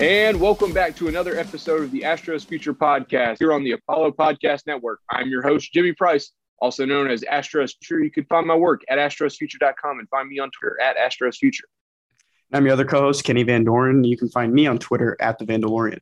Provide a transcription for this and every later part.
And welcome back to another episode of the Astros Future Podcast here on the Apollo Podcast Network. I'm your host, Jimmy Price, also known as Astros Future. You can find my work at astrosfuture.com and find me on Twitter at Astros Future. I'm your other co-host, Kenny Van Doren. You can find me on Twitter at the Vandalorian.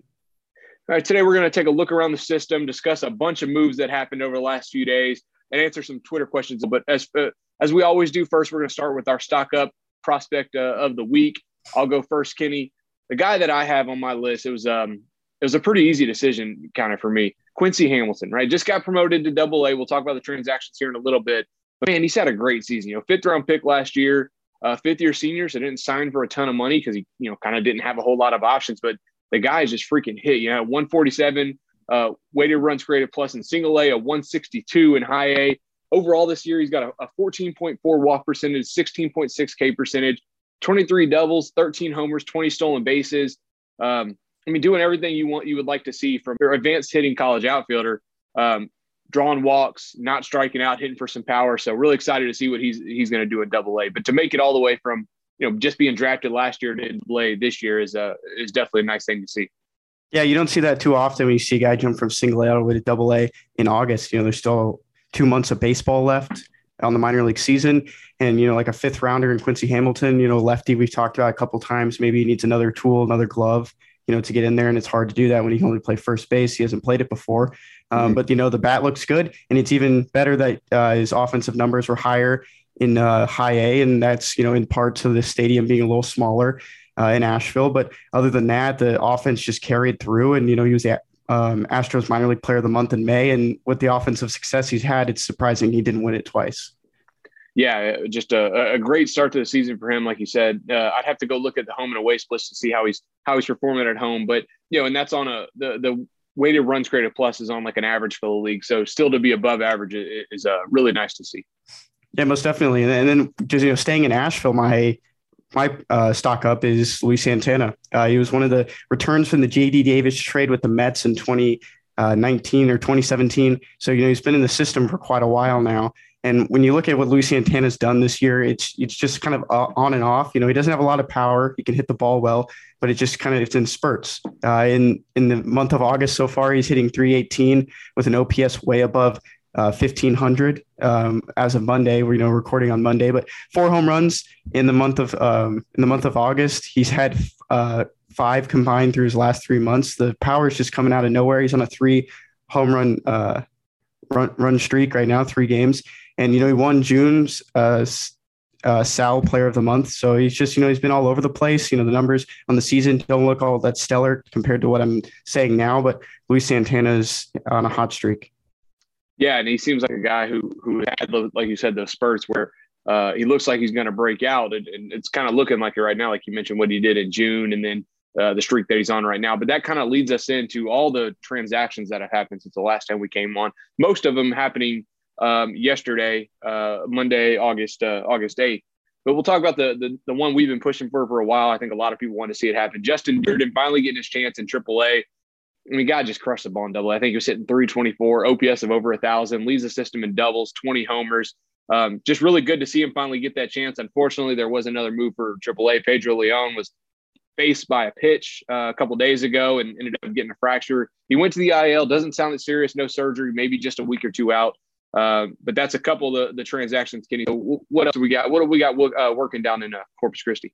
All right, today we're going to take a look around the system, discuss a bunch of moves that happened over the last few days, and answer some Twitter questions. But as uh, as we always do, first we're going to start with our stock up prospect uh, of the week. I'll go first, Kenny. The guy that I have on my list, it was um it was a pretty easy decision kind of for me. Quincy Hamilton, right? Just got promoted to double A. We'll talk about the transactions here in a little bit. But man, he's had a great season. You know, fifth round pick last year, uh, fifth year senior, so didn't sign for a ton of money because he, you know, kind of didn't have a whole lot of options. But the guy is just freaking hit. You know, 147 uh, weighted runs created plus in single A, a 162 in high A. Overall this year, he's got a, a 14.4 walk percentage, 16.6 K percentage, 23 doubles, 13 homers, 20 stolen bases. Um, I mean, doing everything you want, you would like to see from your advanced hitting college outfielder, um, drawing walks, not striking out, hitting for some power. So really excited to see what he's he's going to do in Double A. But to make it all the way from you know just being drafted last year to Double A this year is uh, is definitely a nice thing to see. Yeah, you don't see that too often when you see a guy jump from single A all the way to double A in August. You know, there's still two months of baseball left on the minor league season. And, you know, like a fifth rounder in Quincy Hamilton, you know, lefty we've talked about a couple times. Maybe he needs another tool, another glove, you know, to get in there. And it's hard to do that when he can only play first base. He hasn't played it before. Um, Mhm. But, you know, the bat looks good. And it's even better that uh, his offensive numbers were higher in uh, high A. And that's, you know, in part to the stadium being a little smaller uh, in Asheville. But other than that, the offense just carried through. And, you know, he was at um, Astros minor league player of the month in May. And with the offensive success he's had, it's surprising he didn't win it twice. Yeah, just a, a great start to the season for him. Like you said, uh, I'd have to go look at the home and away splits to see how he's how he's performing at home. But you know, and that's on a the the weighted runs created plus is on like an average for the league. So still to be above average is uh, really nice to see. Yeah, most definitely. And then just you know, staying in Asheville, my my uh, stock up is Luis Santana. Uh, he was one of the returns from the JD Davis trade with the Mets in 2019 or 2017. So you know he's been in the system for quite a while now. And when you look at what Luis Santana's done this year, it's it's just kind of uh, on and off. You know, he doesn't have a lot of power. He can hit the ball well, but it just kind of it's in spurts. Uh, in in the month of August so far, he's hitting 318 with an OPS way above uh, 1500 um, as of Monday. We're you know recording on Monday, but four home runs in the month of um, in the month of August. He's had uh, five combined through his last three months. The power is just coming out of nowhere. He's on a three home run uh, run run streak right now, three games, and you know he won June's. Uh, uh, Sal Player of the Month, so he's just you know he's been all over the place. You know the numbers on the season don't look all that stellar compared to what I'm saying now, but Luis Santana is on a hot streak. Yeah, and he seems like a guy who who had like you said those spurts where uh, he looks like he's going to break out, and, and it's kind of looking like it right now, like you mentioned what he did in June, and then uh, the streak that he's on right now. But that kind of leads us into all the transactions that have happened since the last time we came on. Most of them happening um, yesterday, uh, Monday, August uh, August eighth. But we'll talk about the, the the one we've been pushing for for a while. I think a lot of people want to see it happen. Justin Dirden finally getting his chance in AAA. I mean, God just crushed the ball in double. I think he was hitting 324, OPS of over a thousand, leads the system in doubles, 20 homers. Um, just really good to see him finally get that chance. Unfortunately, there was another move for AAA. Pedro Leon was faced by a pitch uh, a couple days ago and ended up getting a fracture. He went to the IL. Doesn't sound that serious. No surgery. Maybe just a week or two out. Uh, but that's a couple of the, the transactions, Kenny. So what else we got? What do we got uh, working down in uh, Corpus Christi?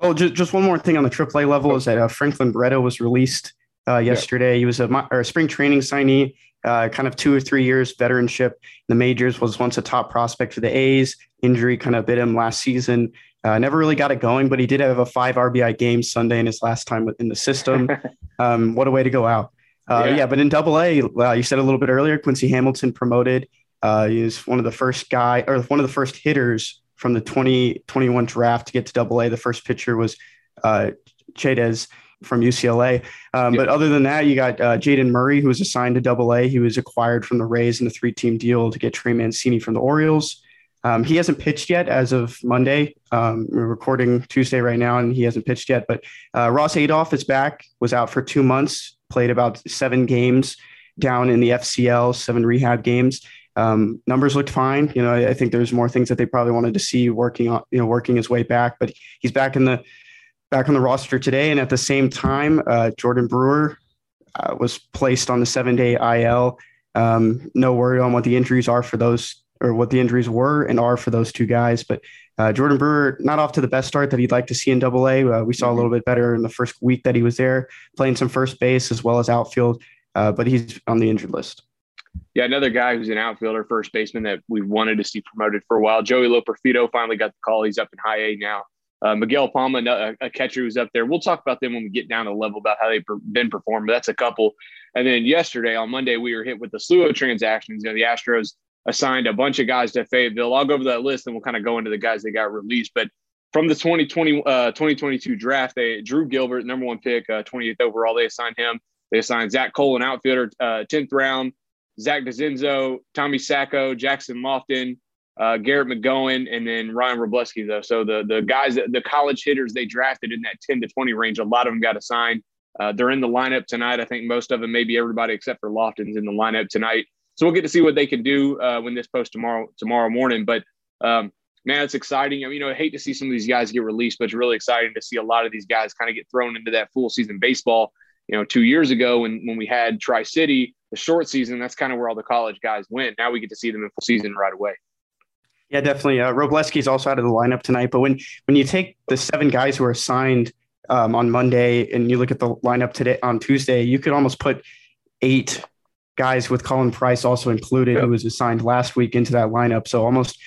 Oh, just, just one more thing on the AAA level is that uh, Franklin Barreto was released uh, yesterday. He was a, or a spring training signee, uh, kind of two or three years veteranship in the majors, was once a top prospect for the A's. Injury kind of bit him last season. Uh, never really got it going, but he did have a five RBI game Sunday in his last time in the system. um, what a way to go out. Uh, Yeah. yeah. but in double A, uh, you said a little bit earlier, Quincy Hamilton promoted. Uh, he was one of the first guy or one of the first hitters from the 2021 draft to get to double A. The first pitcher was uh, Chaidez from UCLA. Um, But other than that, you got uh, Jayden Murray, who was assigned to Double A. He was acquired from the Rays in a three-team deal to get Trey Mancini from the Orioles. Um, he hasn't pitched yet as of Monday. Um, we're recording Tuesday right now, and he hasn't pitched yet. But uh, Ross Adolph is back. Was out for two months. Played about seven games down in the FCL, seven rehab games. Um, numbers looked fine. You know, I, I think there's more things that they probably wanted to see working on, you know, working his way back. But he's back in the back on the roster today, and at the same time, uh, Jordan Brewer uh, was placed on the seven day IL. Um, no worry on what the injuries are for those or what the injuries were and are for those two guys. But uh, Jordan Brewer, not off to the best start that he'd like to see in Double A. Uh, we saw a little bit better in the first week that he was there, playing some first base as well as outfield. Uh, but he's on the injured list. Yeah, another guy who's an outfielder, first baseman that we wanted to see promoted for a while. Joey Loperfido finally got the call. He's up in high A now. Uh, Miguel Palma, a, catcher who's up there. We'll talk about them when we get down to the level about how they've been performed. But that's a couple. And then yesterday on Monday, we were hit with the slew of transactions. You know, the Astros assigned a bunch of guys to Fayetteville. I'll go over that list and we'll kind of go into the guys that got released. But from the 2020 uh, 2022 draft, they Drew Gilbert, number one pick, uh, 28th overall. They assigned him. They assigned Zach Cole, an outfielder, uh, 10th round. Zach Dezenzo, Tommy Sacco, Jackson Loftin, uh, Garrett McGowan, and then Ryan Wrobleski. Though, so the the guys, that, the college hitters they drafted in that 10 to 20 range, a lot of them got assigned. Uh, they're in the lineup tonight. I think most of them, maybe everybody except for Loftin's in the lineup tonight. So we'll get to see what they can do uh, when this post tomorrow tomorrow morning. But um, man, it's exciting. I mean, you know, I hate to see some of these guys get released, but it's really exciting to see a lot of these guys kind of get thrown into that full season baseball. You know, two years ago when when we had Tri City, the short season, that's kind of where all the college guys went. Now we get to see them in full season right away. Yeah, definitely. Uh, is also out of the lineup tonight. But when when you take the seven guys who are signed um, on Monday and you look at the lineup today on Tuesday, you could almost put eight guys with Colin Price also included, yep. who was assigned last week into that lineup. So almost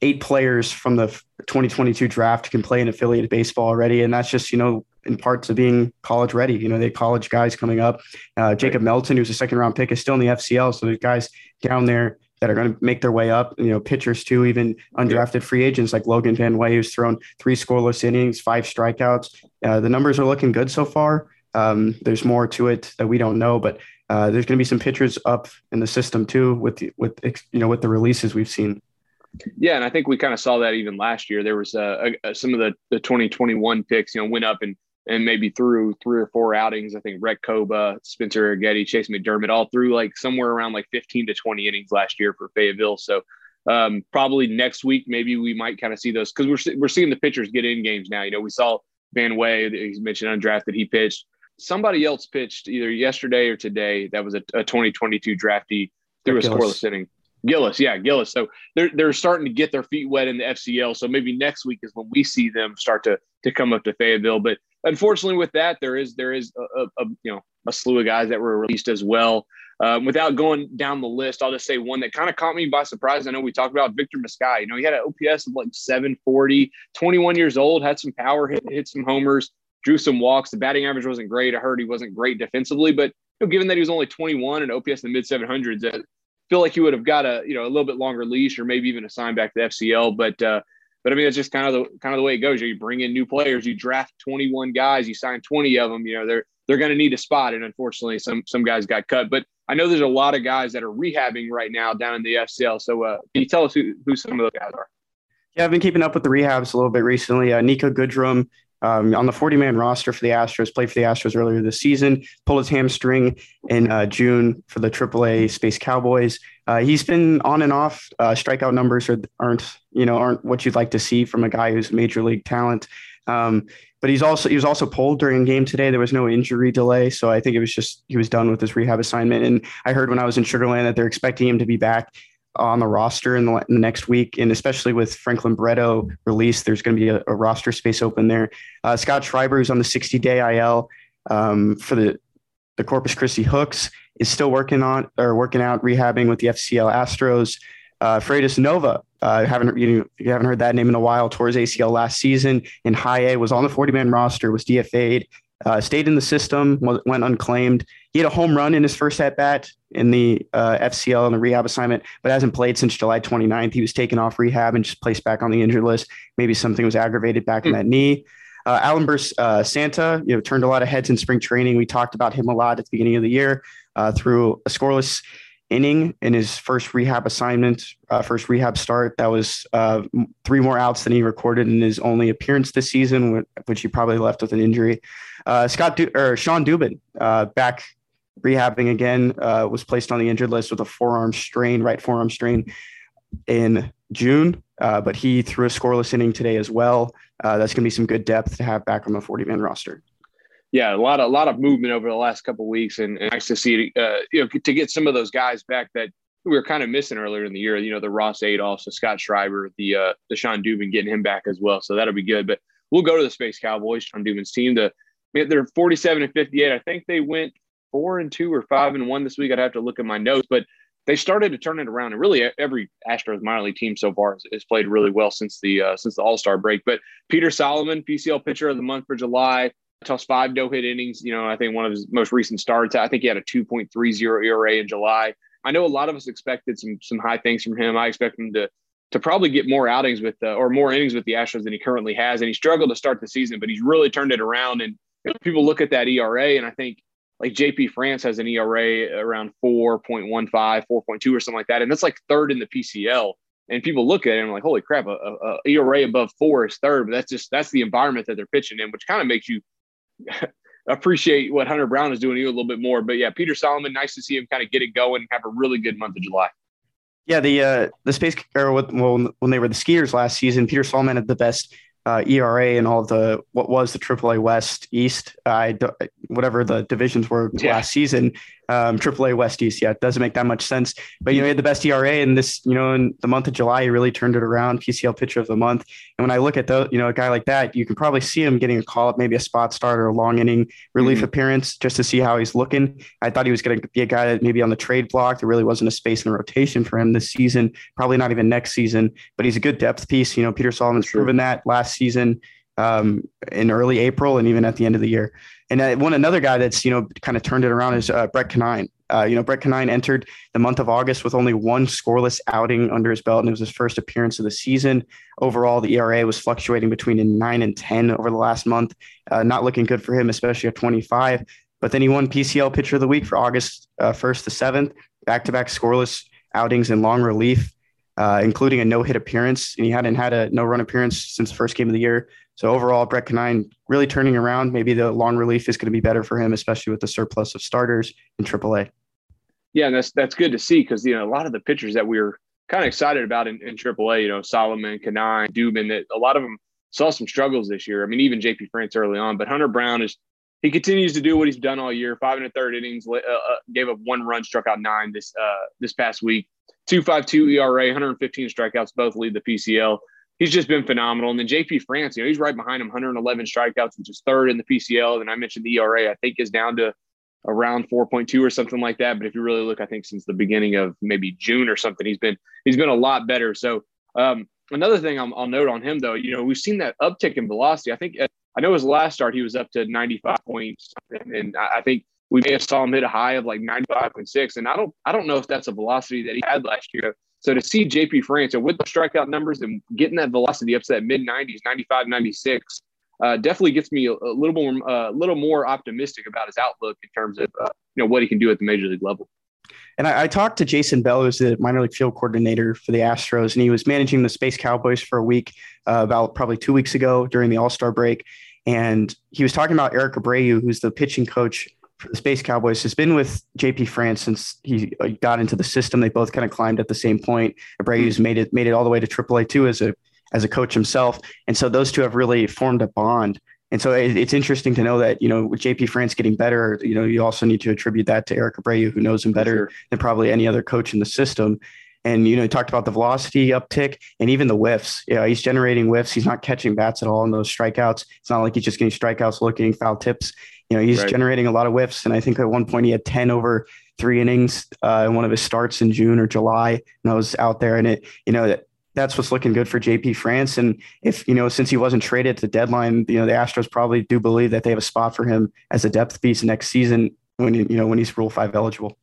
eight players from the 2022 draft can play in affiliated baseball already. And that's just, you know, in parts of being college ready. You know, they college guys coming up. Uh, Jacob. Melton, who's a second round pick, is still in the FCL. So there's guys down there that are going to make their way up. You know, pitchers too, even undrafted free agents like Logan VanWey, who's thrown three scoreless innings, five strikeouts. Uh, the numbers are looking good so far. Um, there's more to it that we don't know, but uh, there's going to be some pitchers up in the system too with the, with you know with the releases we've seen. Yeah, and I think we kind of saw that even last year. There was uh, a, some of the the 2021 picks, you know, went up and and maybe through three or four outings. I think Rhett Kouba, Spencer Arrighetti, Chayce McDermott, all through like somewhere around like 15 to 20 innings last year for Fayetteville. So um, probably next week, maybe we might kind of see those because we're we're seeing the pitchers get in games now. You know, we saw VanWey, he's mentioned undrafted, he pitched somebody else pitched either yesterday or today that was a, a 2022 draftee through a scoreless inning. Gillis, yeah, Gillis. So they're they're starting to get their feet wet in the FCL. So maybe next week is when we see them start to to come up to Fayetteville. But unfortunately, with that, there is there is a, a, you know a slew of guys that were released as well. Um, without going down the list, I'll just say one that kind of caught me by surprise. I know we talked about Victor Mascai. You know, he had an OPS of like 740, 21 years old, had some power, hit, hit some homers drew some walks. The batting average wasn't great. I heard he wasn't great defensively, but you know, given that he was only 21 and OPS in the mid 700s, I feel like he would have got a you know a little bit longer leash or maybe even a sign back to FCL. But uh, but I mean, it's just kind of the kind of the way it goes. You bring in new players, you draft 21 guys, you sign 20 of them. You know they're they're going to need a spot, and unfortunately, some some guys got cut. But I know there's a lot of guys that are rehabbing right now down in the FCL. So uh, can you tell us who, who some of those guys are? Yeah, I've been keeping up with the rehabs a little bit recently. Uh, Niko Goodrum um, on the 40 man roster for the Astros, played for the Astros earlier this season, pulled his hamstring in uh, June for the AAA Space Cowboys. Uh, he's been on and off. Uh, strikeout numbers are, aren't, you know, aren't what you'd like to see from a guy who's major league talent. Um, but he's also he was also pulled during game today. There was no injury delay, so I think it was just he was done with his rehab assignment. And I heard when I was in Sugarland that they're expecting him to be back on the roster in the, in the, next week, and especially with Franklin Barreto released, there's going to be a, a, roster space open there. Uh, Scott Schreiber, who's on the 60 day IL um, for the the Corpus Christi Hooks, is still working on or working out rehabbing with the FCL Astros. Uh, Freudis Nova, uh, haven't you, you haven't heard that name in a while. His ACL last season in High A, was on the 40 man roster, was DFA'd uh, stayed in the system, went unclaimed. He had a home run in his first at bat in the uh, FCL and the rehab assignment, but hasn't played since July 29th. He was taken off rehab and just placed back on the injured list. Maybe something was aggravated back mm. in hmm. that knee. Uh, Alan uh, Santa, you know, turned a lot of heads in spring training. We talked about him a lot at the beginning of the year uh, through a scoreless inning in his first rehab assignment, uh, first rehab start. That was uh, three more outs than he recorded in his only appearance this season, which he probably left with an injury. Uh, Scott du- or Shawn Dubin uh, back rehabbing again uh, was placed on the injured list with a forearm strain, right forearm strain in June. Uh, but he threw a scoreless inning today as well. that's going to be some good depth to have back on the 40 man roster yeah, a lot of a lot of movement over the last couple weeks, and, and, nice to see uh, you know to get some of those guys back that we were kind of missing earlier in the year. You know, the Ross Adolphs, the Scott Schreiber, the uh, the Shawn Dubin getting him back as well. So that'll be good. But we'll go to the Space Cowboys, Shawn Dubin's team. The they're 47 and 58. I think they went four and two or five and one this week. I'd have to look at my notes, but they started to turn it around. And really, every Astros minor league team so far has, has played really well since the uh, since the All Star break. But Peter Solomon, PCL pitcher of the month for July tossed five no hit innings. You know, I think one of his most recent starts. I think he had a 2.30 ERA in July. I know a lot of us expected some some high things from him. I expect him to to probably get more outings with uh, or more innings with the Astros than he currently has. And he struggled to start the season, but he's really turned it around. And people look at that ERA, and I think like JP France has an ERA around 4.15, 4.2 or something like that, and that's like third in the PCL. And people look at it and like, holy crap, a, a, a ERA above four is third, but that's just that's the environment that they're pitching in, which kind of makes you appreciate what Hunter Brown is doing you a little bit more. But yeah, Peter Solomon, nice to see him kind of get it going and have a really good month of July. Yeah, the uh, the space or well when they were the Skeeters last season, Peter Solomon had the best uh, ERA and all the what was the AAA West East, uh, whatever the divisions were yeah. last season. Um, AAA West East, yeah, it doesn't make that much sense. But you know, he had the best ERA in this, you know, in the month of July, he really turned it around. PCL pitcher of the month. And when I look at the, you know, a guy like that, you can probably see him getting a call up, maybe a spot start or a long inning relief mm-hmm. appearance, just to see how he's looking. I thought he was going to be a guy that maybe on the trade block. There really wasn't a space in the rotation for him this season. Probably not even next season. But he's a good depth piece. You know, Peter Solomon's sure. proven that last season um, in early April and even at the end of the year. And uh, one another guy that's you know kind of turned it around is uh, Brett Conine. Uh, you know, Brett Conine entered the month of August with only one scoreless outing under his belt, and it was his first appearance of the season. Overall, the ERA was fluctuating between a nine and ten over the last month. Uh, not looking good for him, especially at 25. But then he won PCL Pitcher of the Week for August uh, 1st to 7th, back-to-back scoreless outings in long relief. Uh, including a no-hit appearance, and he hadn't had a no-run appearance since the first game of the year. So overall, Brett Conine really turning around. Maybe the long relief is going to be better for him, especially with the surplus of starters in AAA. Yeah, and that's that's good to see because you know a lot of the pitchers that we were kind of excited about in, in AAA, you know, Solomon, Conine, Dubin, that a lot of them saw some struggles this year. I mean, even JP France early on, but Hunter Brown is he continues to do what he's done all year. Five and a third innings, uh, uh, gave up one run, struck out nine this uh, this past week. Two five two ERA, 115 strikeouts, both lead the PCL he's just been phenomenal. And then JP France, you know, he's right behind him, 111 strikeouts, which is third in the PCL. And I mentioned the ERA, I think is down to around 4.2 or something like that. But if you really look, I think since the beginning of maybe June or something, he's been he's been a lot better. So um, another thing I'll, I'll, note on him though, you know, we've seen that uptick in velocity. I think I know his last start he was up to 95 points, and I think we may have saw him hit a high of like 95.6. And I don't I don't know if that's a velocity that he had last year. So to see JP France with the strikeout numbers and getting that velocity up to that mid 90s, 95, 96, uh, definitely gets me a, a little more a uh, little more optimistic about his outlook in terms of uh, you know what he can do at the major league level. And I, I, talked to Jason Bell, who's the minor league field coordinator for the Astros, and he was managing the Space Cowboys for a week, uh, about probably two weeks ago during the All Star break. And he was talking about Eric Abreu, who's the pitching coach the Space Cowboys has been with JP France since he uh, got into the system. They both kind of climbed at the same point. Abreu's made it made it all the way to AAA too as a as a coach himself, and so those two have really formed a bond. And so it, it's interesting to know that you know with JP France getting better, you know you also need to attribute that to Eric Abreu, who knows him better sure. than probably any other coach in the system. And you know, he talked about the velocity uptick and even the whiffs. Yeah, he's generating whiffs. He's not catching bats at all in those strikeouts. It's not like he's just getting strikeouts, looking foul tips. You know, he's right. generating a lot of whiffs. And I think at one point he had 10 over three innings uh, in one of his starts in June or July. And I was out there and it, you know, that that's what's looking good for JP France. And if, you know, since he wasn't traded to the deadline, you know, the Astros probably do believe that they have a spot for him as a depth piece next season when, you know, when he's rule five eligible.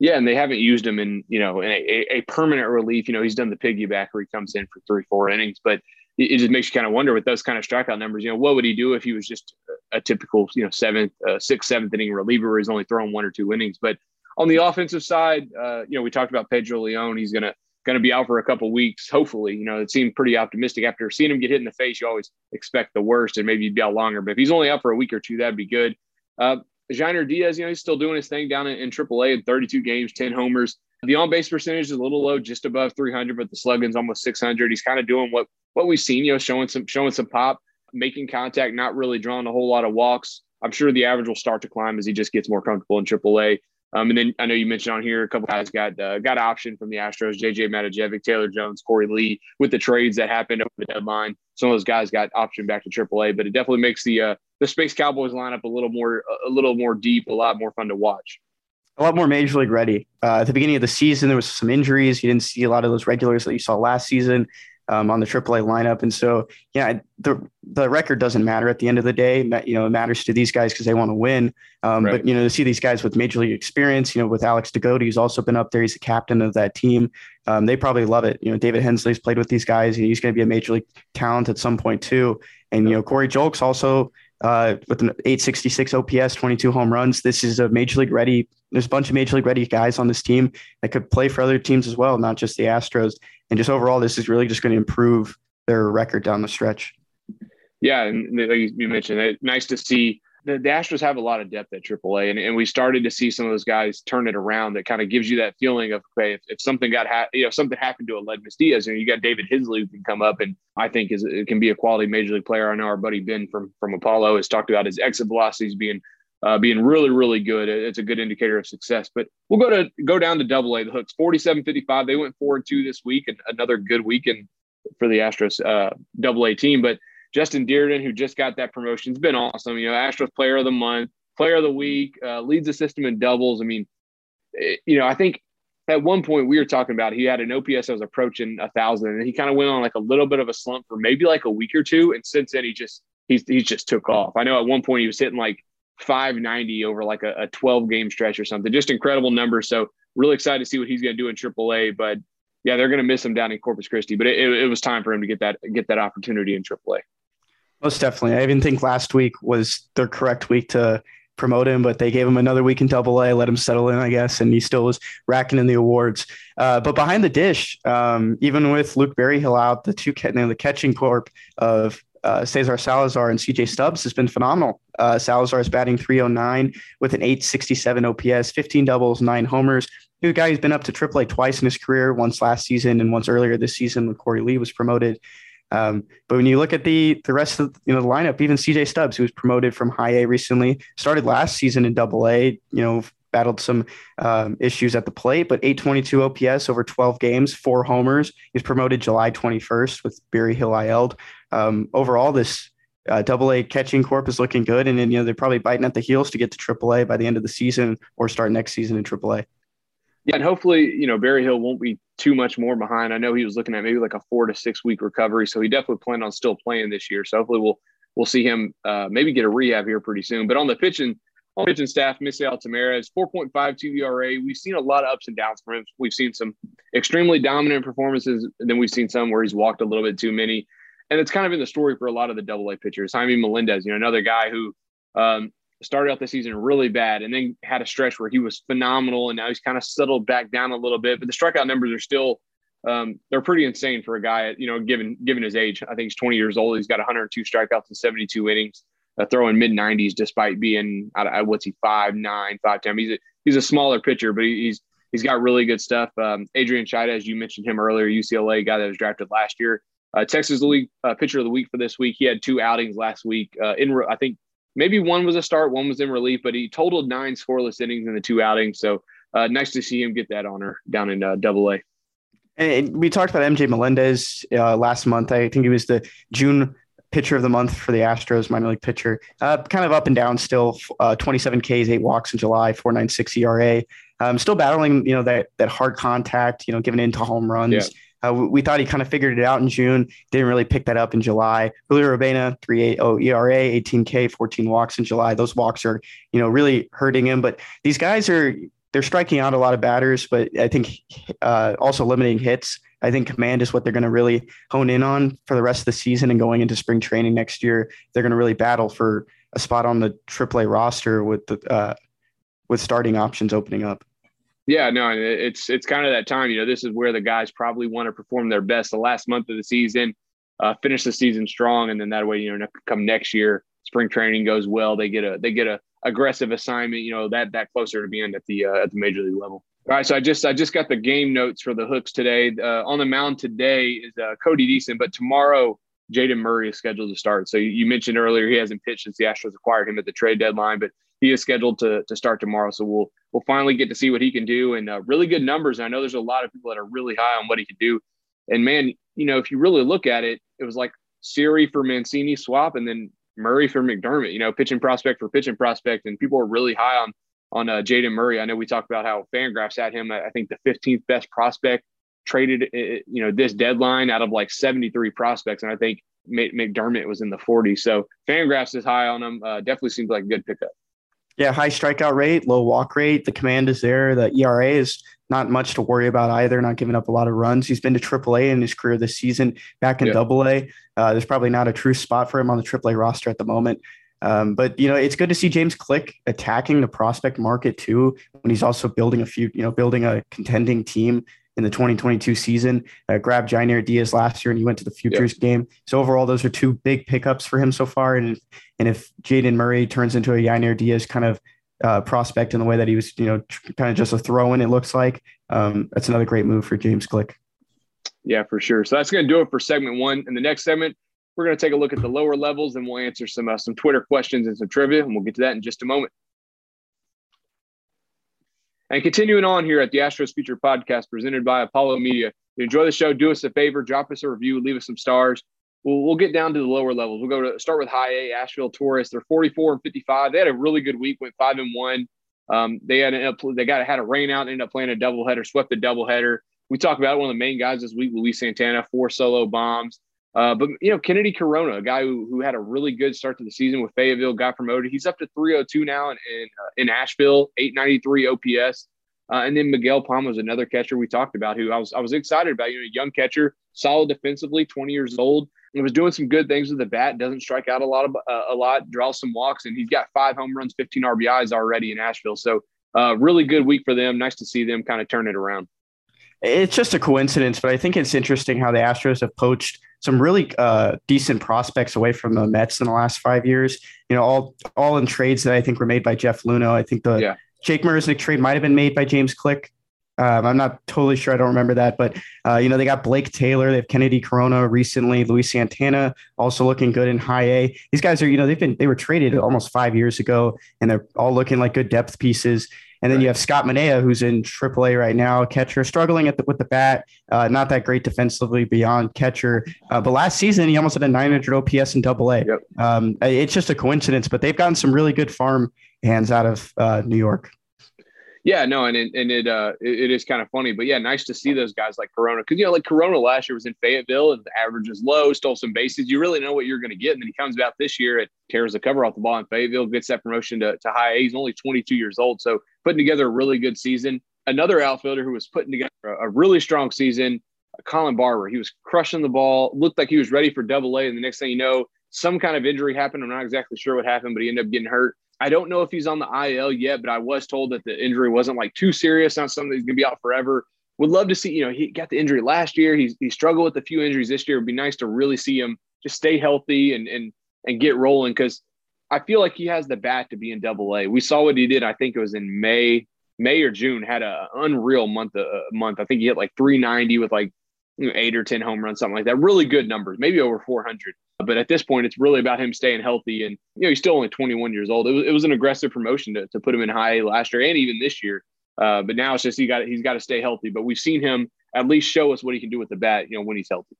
Yeah, and they haven't used him in you know in a, a permanent relief. You know, he's done the piggyback where he comes in for three, four innings, but it, just makes you kind of wonder with those kind of strikeout numbers. You know, what would he do if he was just a, typical, you know, seventh, uh, sixth, seventh inning reliever where he's only throwing one or two innings? But on the offensive side, uh, you know, we talked about Pedro Leon. He's gonna to be out for a couple weeks. Hopefully, you know, it seemed pretty optimistic after seeing him get hit in the face. You always expect the worst, and maybe he'd be out longer. But if he's only out for a week or two, that'd be good. Uh, Yainer Diaz, you know, he's still doing his thing down in, in AAA in 32 games, 10 homers. The on base percentage is a little low, just above 300, but the slugging's almost 600. He's kind of doing what what we've seen, you know, showing some showing some pop, making contact, not really drawing a whole lot of walks. I'm sure the average will start to climb as he just gets more comfortable in AAA. Um, and then I know you mentioned on here a couple guys got uh, got option from the Astros: JJ Matijevic, Taylor Jones, Korey Lee. With the trades that happened over the deadline, some of those guys got option back to AAA. But it definitely makes the uh, the Space Cowboys lineup a little more a little more deep, a lot more fun to watch. A lot more major league ready. Uh, at the beginning of the season, there was some injuries. You didn't see a lot of those regulars that you saw last season um, on the AAA lineup. And so, yeah, the the record doesn't matter at the end of the day. You know, it matters to these guys because they want to win. Um, right. But you know, to see these guys with major league experience, you know, with Alex De Goti, who's also been up there, he's the captain of that team. Um, they probably love it. You know, David Hensley's played with these guys. He's going to be a major league talent at some point too. And you know, Corey Julks also uh, with an 866 OPS, 22 home runs. This is a major league ready. There's a bunch of major league ready guys on this team that could play for other teams as well, not just the Astros. And just overall, this is really just going to improve their record down the stretch. Yeah, and like you mentioned, it, nice to see the, the Astros have a lot of depth at AAA, and, and we started to see some of those guys turn it around. That kind of gives you that feeling of okay, if, if something got ha- you know something happened to Aledmys Diaz, and you got David Hensley who can come up, and I think is it can be a quality major league player. I know our buddy Ben from from Apollo has talked about his exit velocities being uh, being really really good. It's a good indicator of success. But we'll go to go down to Double A. The Hooks forty seven fifty five. They went four and two this week, and another good weekend for the Astros uh, Double A team, but Justin Dirden, who just got that promotion, has been awesome. You know, Astros Player of the Month, Player of the Week, uh, leads the system in doubles. I mean, it, you know, I think at one point we were talking about he had an OPS that was approaching a thousand, and he kind of went on like a little bit of a slump for maybe like a week or two, and since then he just he's he's just took off. I know at one point he was hitting like 590 over like a, a 12 game stretch or something, just incredible numbers. So really excited to see what he's going to do in AAA, but yeah, they're going to miss him down in Corpus Christi, but it, it, it was time for him to get that get that opportunity in AAA. Most definitely. I even think last week was their correct week to promote him, but they gave him another week in double A, let him settle in, I guess, and he still was racking in the awards. Uh, but behind the dish, um, even with Luke Berryhill out, the two you know, the catching corp of uh, Cesar Salazar and CJ Stubbs has been phenomenal. Uh, Salazar is batting 309 with an 867 OPS, 15 doubles, nine homers. He's a guy who's been up to AAA twice in his career, once last season and once earlier this season when Korey Lee was promoted. Um, but when you look at the the rest of you know the lineup, even CJ Stubbs, who was promoted from High A recently, started last season in Double A. You know, battled some um, issues at the plate, but 822 OPS over 12 games, four homers. He's promoted July 21st with Berryhill IL. Um, overall, this uh, Double A catching corp is looking good, and then you know they're probably biting at the heels to get to Triple A by the end of the season or start next season in Triple A. Yeah, and hopefully, you know, Berryhill won't be too much more behind. I know he was looking at maybe like a four to six week recovery, so he definitely planned on still playing this year. So hopefully, we'll we'll see him uh, maybe get a rehab here pretty soon. But on the pitching on pitching staff, Misael Tamarez is 4.52 ERA. We've seen a lot of ups and downs from him. We've seen some extremely dominant performances, then we've seen some where he's walked a little bit too many. And it's kind of in the story for a lot of the Double A pitchers. Jaime Melendez, you know, another guy who um, started out the season really bad and then had a stretch where he was phenomenal and now he's kind of settled back down a little bit. But the strikeout numbers are still um, they're pretty insane for a guy you know given given his age. I think he's 20 years old. He's got 102 strikeouts in 72 innings uh, throwing mid 90s despite being at what's he five nine five ten. He's a, he's a smaller pitcher but he's he's got really good stuff. Um, adrian Chayda, as you mentioned him earlier ucla guy that was drafted last year. Uh, Texas League uh, pitcher of the week for this week. He had two outings last week. Uh, in I think maybe one was a start, one was in relief, but he totaled nine scoreless innings in the two outings. So uh, nice to see him get that honor down in uh, Double A. And we talked about MJ Melendez uh, last month. I think he was the June pitcher of the month for the Astros, minor league pitcher. Uh, kind of up and down still. Uh, 27 Ks, eight walks in July, 4.96 ERA. Um, still battling, you know, that that hard contact, you know, giving into home runs. Yeah. Uh, we thought he kind of figured it out in June. Didn't really pick that up in July. Julio Robaina, 3.80 ERA, 18K, 14 walks in July. Those walks are, you know, really hurting him. But these guys are they're striking out a lot of batters, but I think uh, also limiting hits. I think command is what they're going to really hone in on for the rest of the season and going into spring training next year. They're going to really battle for a spot on the AAA roster with the uh, with starting options opening up. Yeah, no, it's it's kind of that time. You know, this is where the guys probably want to perform their best the last month of the season, uh, finish the season strong, and then that way, you know, come next year, spring training goes well, they get a they get a aggressive assignment. You know, that that closer to being at the uh, at the major league level. All right, so I just I just got the game notes for the hooks today. Uh, on the mound today is uh, Cody Deason, but tomorrow Jayden Murray is scheduled to start. So you, you mentioned earlier he hasn't pitched since the Astros acquired him at the trade deadline, but he is scheduled to, to start tomorrow. So we'll we'll finally get to see what he can do and uh, really good numbers. I know there's a lot of people that are really high on what he can do. And man, you know, if you really look at it, it was like Siri for Mancini swap and then Murray for McDermott. You know, pitching prospect for pitching prospect, and people are really high on on uh, Jayden Murray. I know we talked about how Fangraphs had him. I think the 15th best prospect traded. You know, this deadline out of like 73 prospects, and I think McDermott was in the 40s. So Fangraphs is high on him. Uh, definitely seems like a good pickup. Yeah, high strikeout rate, low walk rate. The command is there. The ERA is not much to worry about either. Not giving up a lot of runs. He's been to AAA in his career this season. Back in Double A, uh, there's probably not a true spot for him on the AAA roster at the moment. Um, but you know, it's good to see James Click attacking the prospect market too, when he's also building a few, you know, building a contending team in the 2022 season. Uh, grabbed Yainer Diaz last year, and he went to the futures yep. game. So overall, those are two big pickups for him so far. And and if Jayden Murray turns into a Yainer Diaz kind of uh, prospect in the way that he was, you know, kind of just a throw in, it looks like um, that's another great move for James Click. Yeah, for sure. So that's going to do it for segment one. In the next segment, we're going to take a look at the lower levels and we'll answer some uh, some Twitter questions and some trivia, and we'll get to that in just a moment. And continuing on here at the Astros Future Podcast presented by Apollo Media. If you enjoy the show, do us a favor, drop us a review, leave us some stars. We'll, we'll get down to the lower levels. We'll go to start with high A, Asheville Tourists. They're 44 and 55. They had a really good week, went five and one. Um, they had they got had a rain out, ended up playing a doubleheader, swept the doubleheader. We talked about one of the main guys this week, Luis Santana, four solo bombs. Uh, but you know, Kennedy Corona, a guy who, who had a really good start to the season with Fayetteville, got promoted. He's up to 302 now in in, uh, in Asheville, 893 OPS. Uh, and then Miguel Palma was another catcher we talked about who I was I was excited about. You know, a young catcher, solid defensively, 20 years old, and was doing some good things with the bat. Doesn't strike out a lot of uh, a lot, draws some walks, and he's got five home runs, 15 RBIs already in Asheville. So uh, really good week for them. Nice to see them kind of turn it around. It's just a coincidence, but I think it's interesting how the Astros have poached some really uh, decent prospects away from the Mets in the last five years. You know, all all in trades that I think were made by Jeff Luhnow. I think the yeah. Jake Marisnick trade might have been made by James Click. Um, I'm not totally sure. I don't remember that, but uh, you know they got Blake Taylor, they have Kennedy Corona recently, Luis Santana also looking good in high A. These guys are, you know, they've been they were traded almost five years ago, and they're all looking like good depth pieces. And then right. you have Scott Manea, who's in AAA right now, catcher, struggling at the, with the bat, uh, not that great defensively beyond catcher. Uh, but last season, he almost had a 900 OPS in Double A. Yep. Um, it's just a coincidence, but they've gotten some really good farm hands out of uh, New York. Yeah, no, and it, and it uh it, it is kind of funny, but yeah, nice to see those guys like Corona because you know like Corona last year was in Fayetteville and the average is low, stole some bases. You really know what you're going to get, and then he comes out this year and tears the cover off the ball in Fayetteville, gets that promotion to, to high A. He's only 22 years old, so putting together a really good season. Another outfielder who was putting together a, a really strong season, Colin Barber. He was crushing the ball, looked like he was ready for Double A, and the next thing you know, some kind of injury happened. I'm not exactly sure what happened, but he ended up getting hurt. I don't know if he's on the IL yet, but I was told that the injury wasn't like too serious, not something that's going to be out forever. Would love to see, you know, he got the injury last year. He's he struggled with a few injuries this year. It'd be nice to really see him just stay healthy and and and get rolling because I feel like he has the bat to be in Double A. We saw what he did. I think it was in May, May or June. Had a unreal month. A uh, month. I think he hit like 390 with like eight or 10 home runs, something like that. Really good numbers, maybe over 400. But at this point, it's really about him staying healthy. And, you know, he's still only 21 years old. It was, it was an aggressive promotion to, to put him in high last year and even this year. Uh, but now it's just he got he's got to stay healthy. But we've seen him at least show us what he can do with the bat, you know, when he's healthy.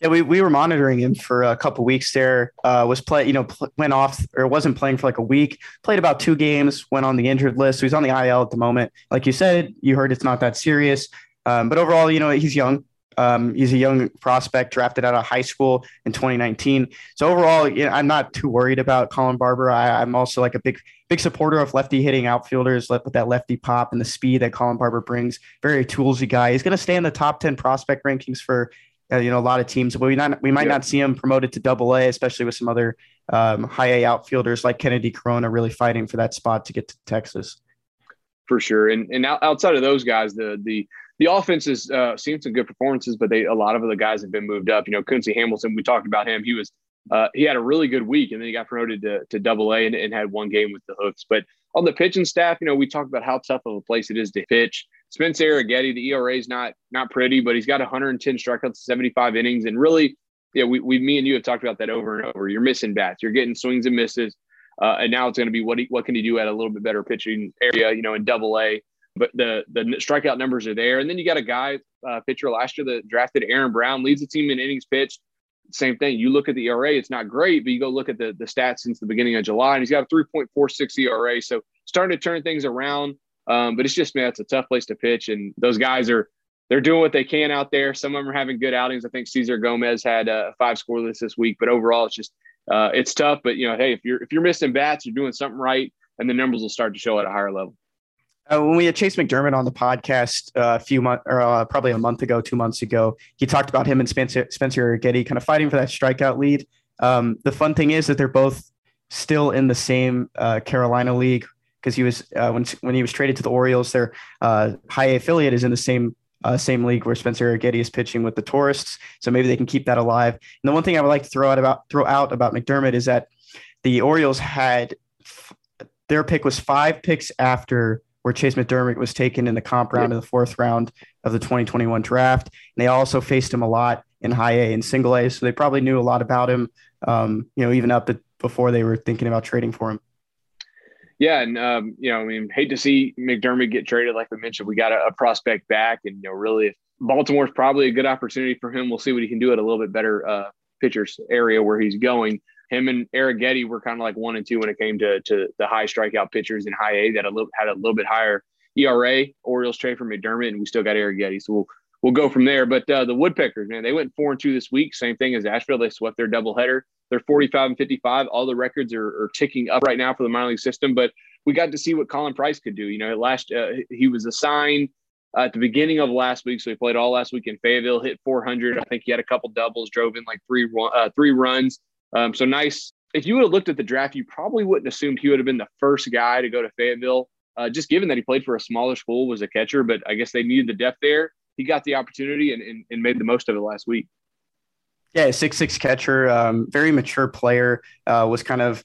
Yeah, we, we were monitoring him for a couple weeks there. Uh, was play, you know, pl- went off or wasn't playing for like a week. Played about two games. Went on the injured list. So he's on the IL at the moment. Like you said, you heard it's not that serious. Um, but overall, you know, he's young. Um, he's a young prospect drafted out of high school in 2019. So overall, you know, I'm not too worried about Colin Barber. I, am also like a big, big supporter of lefty hitting outfielders with that lefty pop and the speed that Colin Barber brings. Very toolsy guy. He's going to stay in the top 10 prospect rankings for uh, you know a lot of teams, but we not we might yeah. not see him promoted to Double A, especially with some other um, high A outfielders like Kennedy Corona really fighting for that spot to get to Texas. For sure, and and outside of those guys, the the the offense has uh, seen some good performances, but they a lot of the guys have been moved up. You know, Quincy Hamilton, we talked about him. He was uh, he had a really good week, and then he got promoted to, to Double A and, and, had one game with the Hooks. But on the pitching staff, you know, we talked about how tough of a place it is to pitch. Spencer Arrighetti, the ERA is not not pretty, but he's got 110 strikeouts, 75 innings, and really, yeah, we, we me and you have talked about that over and over. You're missing bats, you're getting swings and misses, uh, and now it's going to be what he, what can he do at a little bit better pitching area, you know, in Double A but the the strikeout numbers are there. And then you got a guy uh, pitcher last year that drafted Aaron Brown leads the team in innings pitched. Same thing. You look at the ERA, it's not great, but you go look at the the stats since the beginning of July, and he's got a 3.46 ERA. So starting to turn things around. Um, but it's just man, it's a tough place to pitch, and those guys are they're doing what they can out there. Some of them are having good outings. I think Cesar Gomez had a five scoreless this week, but overall, it's just uh, it's tough. But you know, hey, if you're if you're missing bats, you're doing something right, and the numbers will start to show at a higher level. Uh, when we had Chayce McDermott on the podcast uh, a few months, or uh, probably a month ago, two months ago, he talked about him and Spencer Spencer Arrighetti kind of fighting for that strikeout lead. Um, the fun thing is that they're both still in the same uh, Carolina league because he was uh, when when he was traded to the Orioles, their uh, high affiliate is in the same same league where Spencer Arrighetti is pitching with the Tourists. So maybe they can keep that alive. And the one thing I would like to throw out about throw out about McDermott is that the Orioles had their pick was five picks after where Chayce McDermott was taken in the comp round yep. in the fourth round of the 2021 draft. And they also faced him a lot in high A and single A. So they probably knew a lot about him, um, you know, even up to, before they were thinking about trading for him. Yeah, and um, you know, I mean, hate to see McDermott get traded. Like we mentioned, we got a, a prospect back, and you know, really, if Baltimore's probably a good opportunity for him. We'll see what he can do at a little bit better uh, pitchers area where he's going him and Arrighetti were kind of like one and two when it came to to the high strikeout pitchers in high A that a little, had a little bit higher ERA. Orioles trade for McDermott, and we still got Arrighetti, so we'll we'll go from there. But uh, the Woodpeckers, man, they went four and two this week. Same thing as Asheville. They swept their doubleheader. They're 45 and 55. All the records are, are ticking up right now for the minor league system. But we got to see what Colin Price could do. You know, last uh, he was assigned uh, at the beginning of last week, so he played all last week in Fayetteville. Hit 400. I think he had a couple doubles, drove in like three uh, three runs. Um, so nice if you would have looked at the draft, you probably wouldn't assumed he would have been the first guy to go to Fayetteville. Uh, just given that he played for a smaller school, was a catcher, but I guess they needed the depth there. He got the opportunity and, and, and made the most of it last week. Yeah, six six catcher, um, very mature player. Uh, was kind of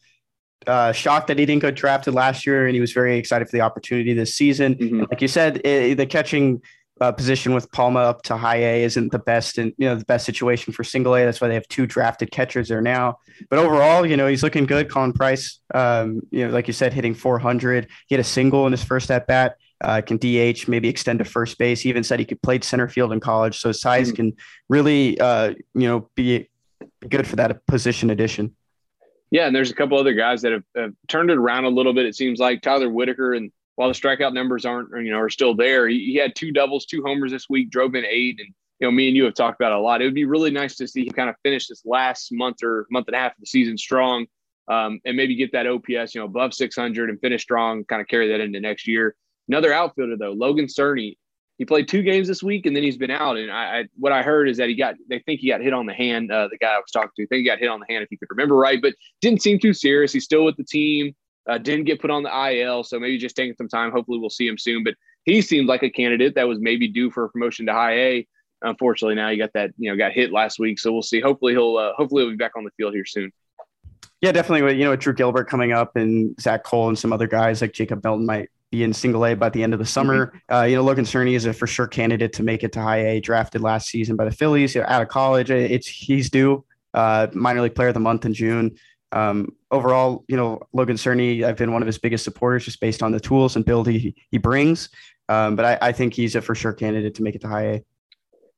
uh, shocked that he didn't get drafted last year, and he was very excited for the opportunity this season. Mm-hmm. Like you said, it, the catching uh, position with Palma up to high A isn't the best and you know the best situation for single A. That's why they have two drafted catchers there now. But overall, you know he's looking good. Colin Price, um, you know, like you said, hitting 400. He had a single in his first at bat. Uh, can DH, maybe extend to first base. He even said he could play center field in college, so size mm-hmm. can really, uh, you know, be good for that position addition. Yeah, and there's a couple other guys that have, have turned it around a little bit. It seems like Tyler Whitaker and while the strikeout numbers aren't, you know, are still there, he, he, had two doubles, two homers this week, drove in eight. And, you know, me and you have talked about a lot. It would be really nice to see him kind of finish this last month or month and a half of the season strong um, and maybe get that OPS, you know, above 600 and finish strong, kind of carry that into next year. Another outfielder, though, Logan Cerny, he played two games this week and then he's been out. And I, I, what I heard is that he got, they think he got hit on the hand. Uh, the guy I was talking to, I think he got hit on the hand if you could remember right, but didn't seem too serious. He's still with the team. Uh, didn't get put on the IL, so maybe just taking some time. Hopefully, we'll see him soon. But he seemed like a candidate that was maybe due for a promotion to high A. Unfortunately, now he got that you know got hit last week, so we'll see. Hopefully, he'll uh, hopefully he'll be back on the field here soon. Yeah, definitely. You know, with Drew Gilbert coming up and Zach Cole and some other guys like Jacob Melton might be in single A by the end of the summer. Mm-hmm. Uh, you know, Logan Cerny is a for sure candidate to make it to high A. Drafted last season by the Phillies you know, out of college. It's he's due. Uh, minor league player of the month in June. Um, overall, you know, Logan Cerny, I've been one of his biggest supporters just based on the tools and build he, he brings. Um, but I, I, think he's a for sure candidate to make it to high A.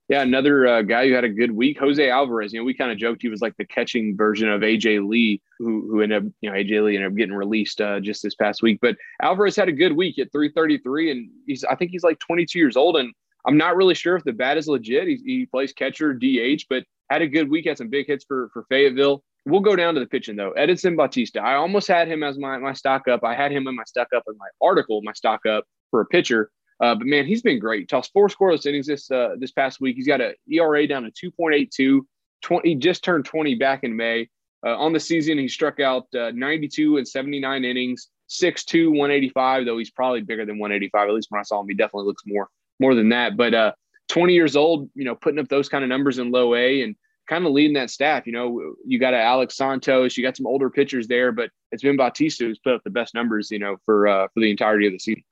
Yeah, another uh, guy who had a good week, Jose Alvarez. You know, we kind of joked he was like the catching version of AJ Lee, who who ended up, you know, AJ Lee ended up getting released uh, just this past week. But Alvarez had a good week at 333, and he's I think he's like 22 years old, and I'm not really sure if the bat is legit. He, he plays catcher, DH, but had a good week. Had some big hits for for Fayetteville. We'll go down to the pitching though. Edison Bautista. I almost had him as my my stock up. I had him in my stock up in my article, my stock up for a pitcher. Uh, but man, he's been great. Tossed four scoreless innings this uh, this past week. He's got a ERA down to 2.82. 20, he just turned 20 back in May. Uh, on the season, he struck out uh, 92 and 79 innings, 6'2", 185, though he's probably bigger than 185. At least when I saw him, he definitely looks more more than that. But uh, 20 years old, you know, putting up those kind of numbers in low A and kind of leading that staff. You know, you got Alex Santos, you got some older pitchers there, but it's been Bautista who's put up the best numbers, you know, for uh, for the entirety of the season.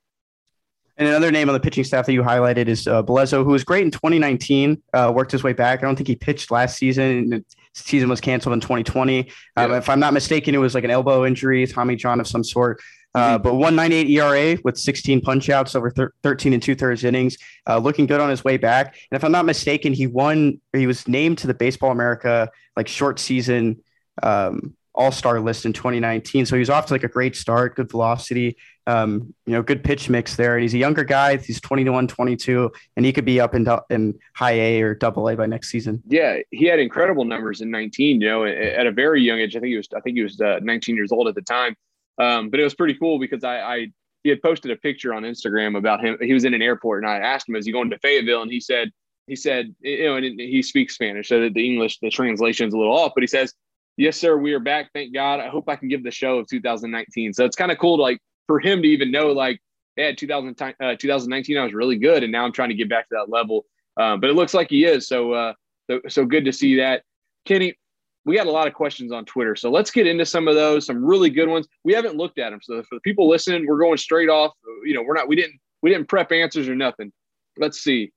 And another name on the pitching staff that you highlighted is uh, Bledsoe, who was great in 2019, uh, worked his way back. I don't think he pitched last season. The season was canceled in 2020. Um, If I'm not mistaken, it was like an elbow injury, Tommy John of some sort. Uh, mm-hmm. but 198 ERA with 16 punchouts over thir- 13 and two thirds innings, uh, looking good on his way back. And if I'm not mistaken, he won, he was named to the Baseball America like short season um, all star list in 2019. So he was off to like a great start, good velocity, um, you know, good pitch mix there. And he's a younger guy. He's 21, 22, and he could be up in, in high A or double A by next season. Yeah. He had incredible numbers in 19, you know, at a very young age. I think he was, I think he was uh, 19 years old at the time. Um, but it was pretty cool because I, I, he had posted a picture on Instagram about him. He was in an airport and I asked him, is he going to Fayetteville? And he said, he said, you know, and he speaks Spanish, so that the English, the translation is a little off, but he says, yes, sir, we are back. Thank God. I hope I can give the show of 2019. So it's kind of cool to like for him to even know like, yeah, 2000, uh, 2019, I was really good. And now I'm trying to get back to that level. Um, but it looks like he is. So, uh, so, so good to see that. Kenny, we got a lot of questions on Twitter. So let's get into some of those, some really good ones. We haven't looked at them. So for the people listening, we're going straight off. You know, we're not, we didn't, we didn't prep answers or nothing. Let's see.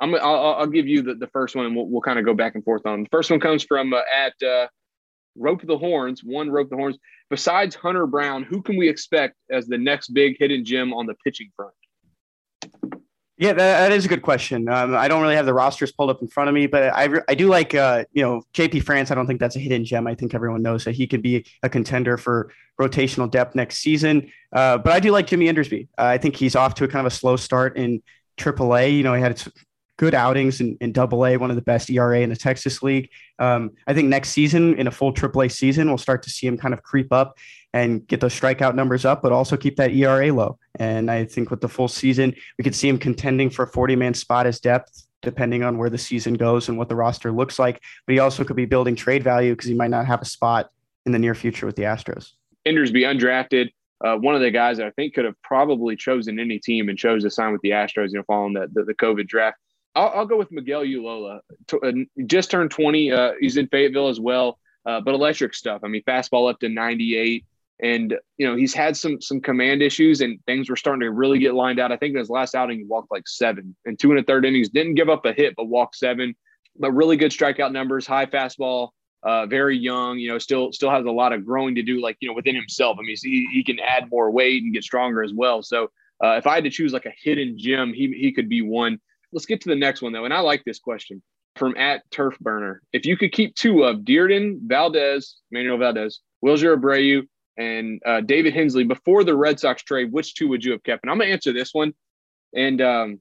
I'm, I'll, I'll give you the, the first one and we'll, we'll kind of go back and forth on. The first one comes from uh, at uh, rope the horns, one rope the horns. Besides Hunter Brown, who can we expect as the next big hidden gem on the pitching front? Yeah, that, that is a good question. Um, I don't really have the rosters pulled up in front of me, but I, I do like, uh, you know, JP France. I don't think that's a hidden gem. I think everyone knows that he could be a contender for rotational depth next season. Uh, but I do like Jimmy Endersby. Uh, I think he's off to a kind of a slow start in AAA. You know, he had good outings in, in double A, one of the best ERA in the Texas League. Um, I think next season, in a full AAA season, we'll start to see him kind of creep up and get those strikeout numbers up, but also keep that ERA low. And I think with the full season, we could see him contending for a 40 man spot as depth, depending on where the season goes and what the roster looks like. But he also could be building trade value because he might not have a spot in the near future with the Astros. Endersby undrafted. Uh, one of the guys that I think could have probably chosen any team and chose to sign with the Astros, you know, following the, the, the COVID draft. I'll, I'll, go with Miguel Ullola. Uh, just turned 20. Uh, he's in Fayetteville as well, uh, but electric stuff. I mean, fastball up to 98. And, you know, he's had some some command issues and things were starting to really get lined out. I think in his last outing, he walked like seven and two and a third innings. Didn't give up a hit, but walked seven. But really good strikeout numbers, high fastball, uh, very young, you know, still still has a lot of growing to do, like, you know, within himself. I mean, he, he can add more weight and get stronger as well. So uh, if I had to choose like a hidden gem, he, he could be one. Let's get to the next one though, and I like this question from at Turf Burner. If you could keep two of Dirden, Valdez, Manuel Valdez, Wilyer Abreu, and uh, David Hensley before the Red Sox trade, which two would you have kept? And I'm gonna answer this one. And um,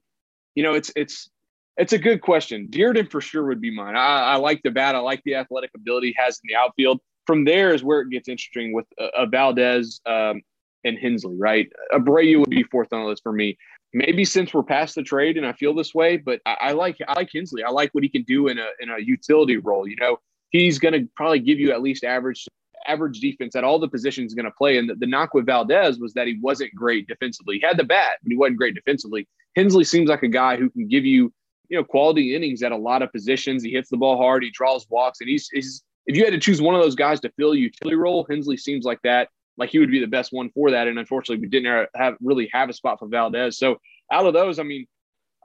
you know, it's it's it's a good question. Dirden for sure would be mine. I, I like the bat. I like the athletic ability he has in the outfield. From there is where it gets interesting with uh, Valdez um, and Hensley, right? Abreu would be fourth on the list for me maybe since we're past the trade and I feel this way, but I, I, like I like Hensley. I like what he can do in a in a utility role. You know, he's going to probably give you at least average average defense at all the positions going to play. And the, the knock with Valdez was that he wasn't great defensively. He had the bat, but he wasn't great defensively. Hensley seems like a guy who can give you you know quality innings at a lot of positions. He hits the ball hard. He draws walks, and he's, he's if you had to choose one of those guys to fill a utility role, Hensley seems like that like he would be the best one for that. And unfortunately, we didn't have really have a spot for Valdez. So out of those, I mean,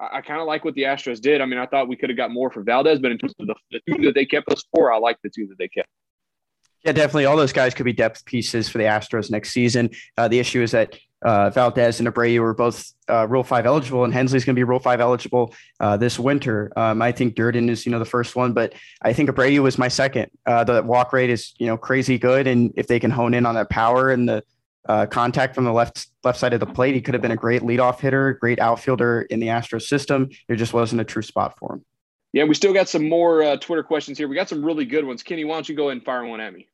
I, kind of like what the Astros did. I mean, I thought we could have got more for Valdez, but in terms of the, the two that they kept us for, I like the two that they kept. Yeah, definitely. All those guys could be depth pieces for the Astros next season. Uh, the issue is that uh, Valdez and Abreu were both uh, Rule Five eligible, and Hensley's going to be Rule Five eligible uh, this winter. Um, I think Dirden is, you know, the first one, but I think Abreu was my second. Uh, the walk rate is, you know, crazy good, and if they can hone in on that power and the uh, contact from the left left side of the plate. He could have been a great leadoff hitter, great outfielder in the Astros system. There just wasn't a true spot for him. Yeah, we still got some more uh, Twitter questions here. We got some really good ones. Kenny, why don't you go ahead and fire one at me?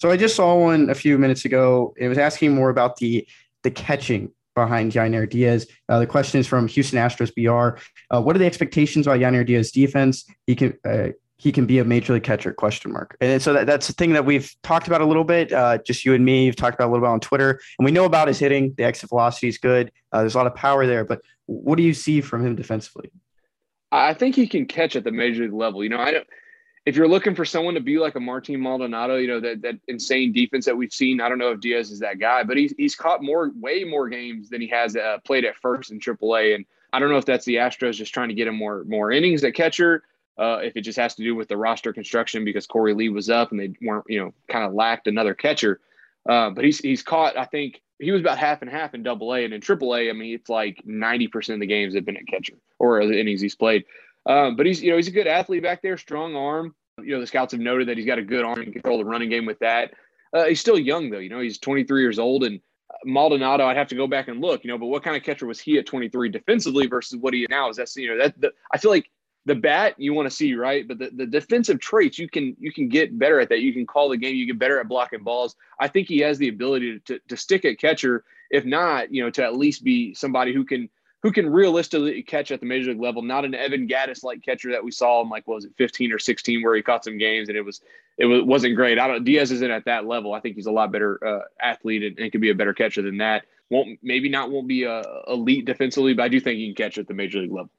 So I just saw one a few minutes ago. It was asking more about the the catching behind Yainer Diaz. Uh, the question is from Houston Astros BR. Uh, what are the expectations about Yainer Diaz defense? He can uh, he can be a major league catcher? Question mark. And so that, that's the thing that we've talked about a little bit. Uh, just you and me. You've talked about a little bit on Twitter, and we know about his hitting. The exit velocity is good. Uh, there's a lot of power there. But what do you see from him defensively? I think he can catch at the major league level. You know, I don't. If you're looking for someone to be like a Martin Maldonado, you know that that insane defense that we've seen. I don't know if Diaz is that guy, but he's he's caught more, way more games than he has uh, played at first in AAA. And I don't know if that's the Astros just trying to get him more more innings at catcher. Uh, if it just has to do with the roster construction because Korey Lee was up and they weren't, you know, kind of lacked another catcher. Uh, but he's he's caught. I think he was about half and half in Double A, and in Triple A, I mean, it's like ninety percent of the games have been at catcher or the innings he's played. Um, but he's you know he's a good athlete back there, strong arm. You know the scouts have noted that he's got a good arm and control the running game with that. Uh, he's still young though. You know he's 23 years old, and Maldonado, I'd have to go back and look. You know, but what kind of catcher was he at 23 defensively versus what he now is? That's you know that the, I feel like the bat you want to see right but the, the defensive traits you can you can get better at that you can call the game you get better at blocking balls i think he has the ability to, to stick at catcher if not you know to at least be somebody who can who can realistically catch at the major league level, not an Evan Gattis like catcher that we saw in like was it 15 or 16 where he caught some games and it was it was, wasn't great. I don't Diaz isn't at that level. I think he's a lot better uh, athlete and, and be a better catcher than that. Won't maybe not won't be a elite defensively, but I do think he can catch at the major league level.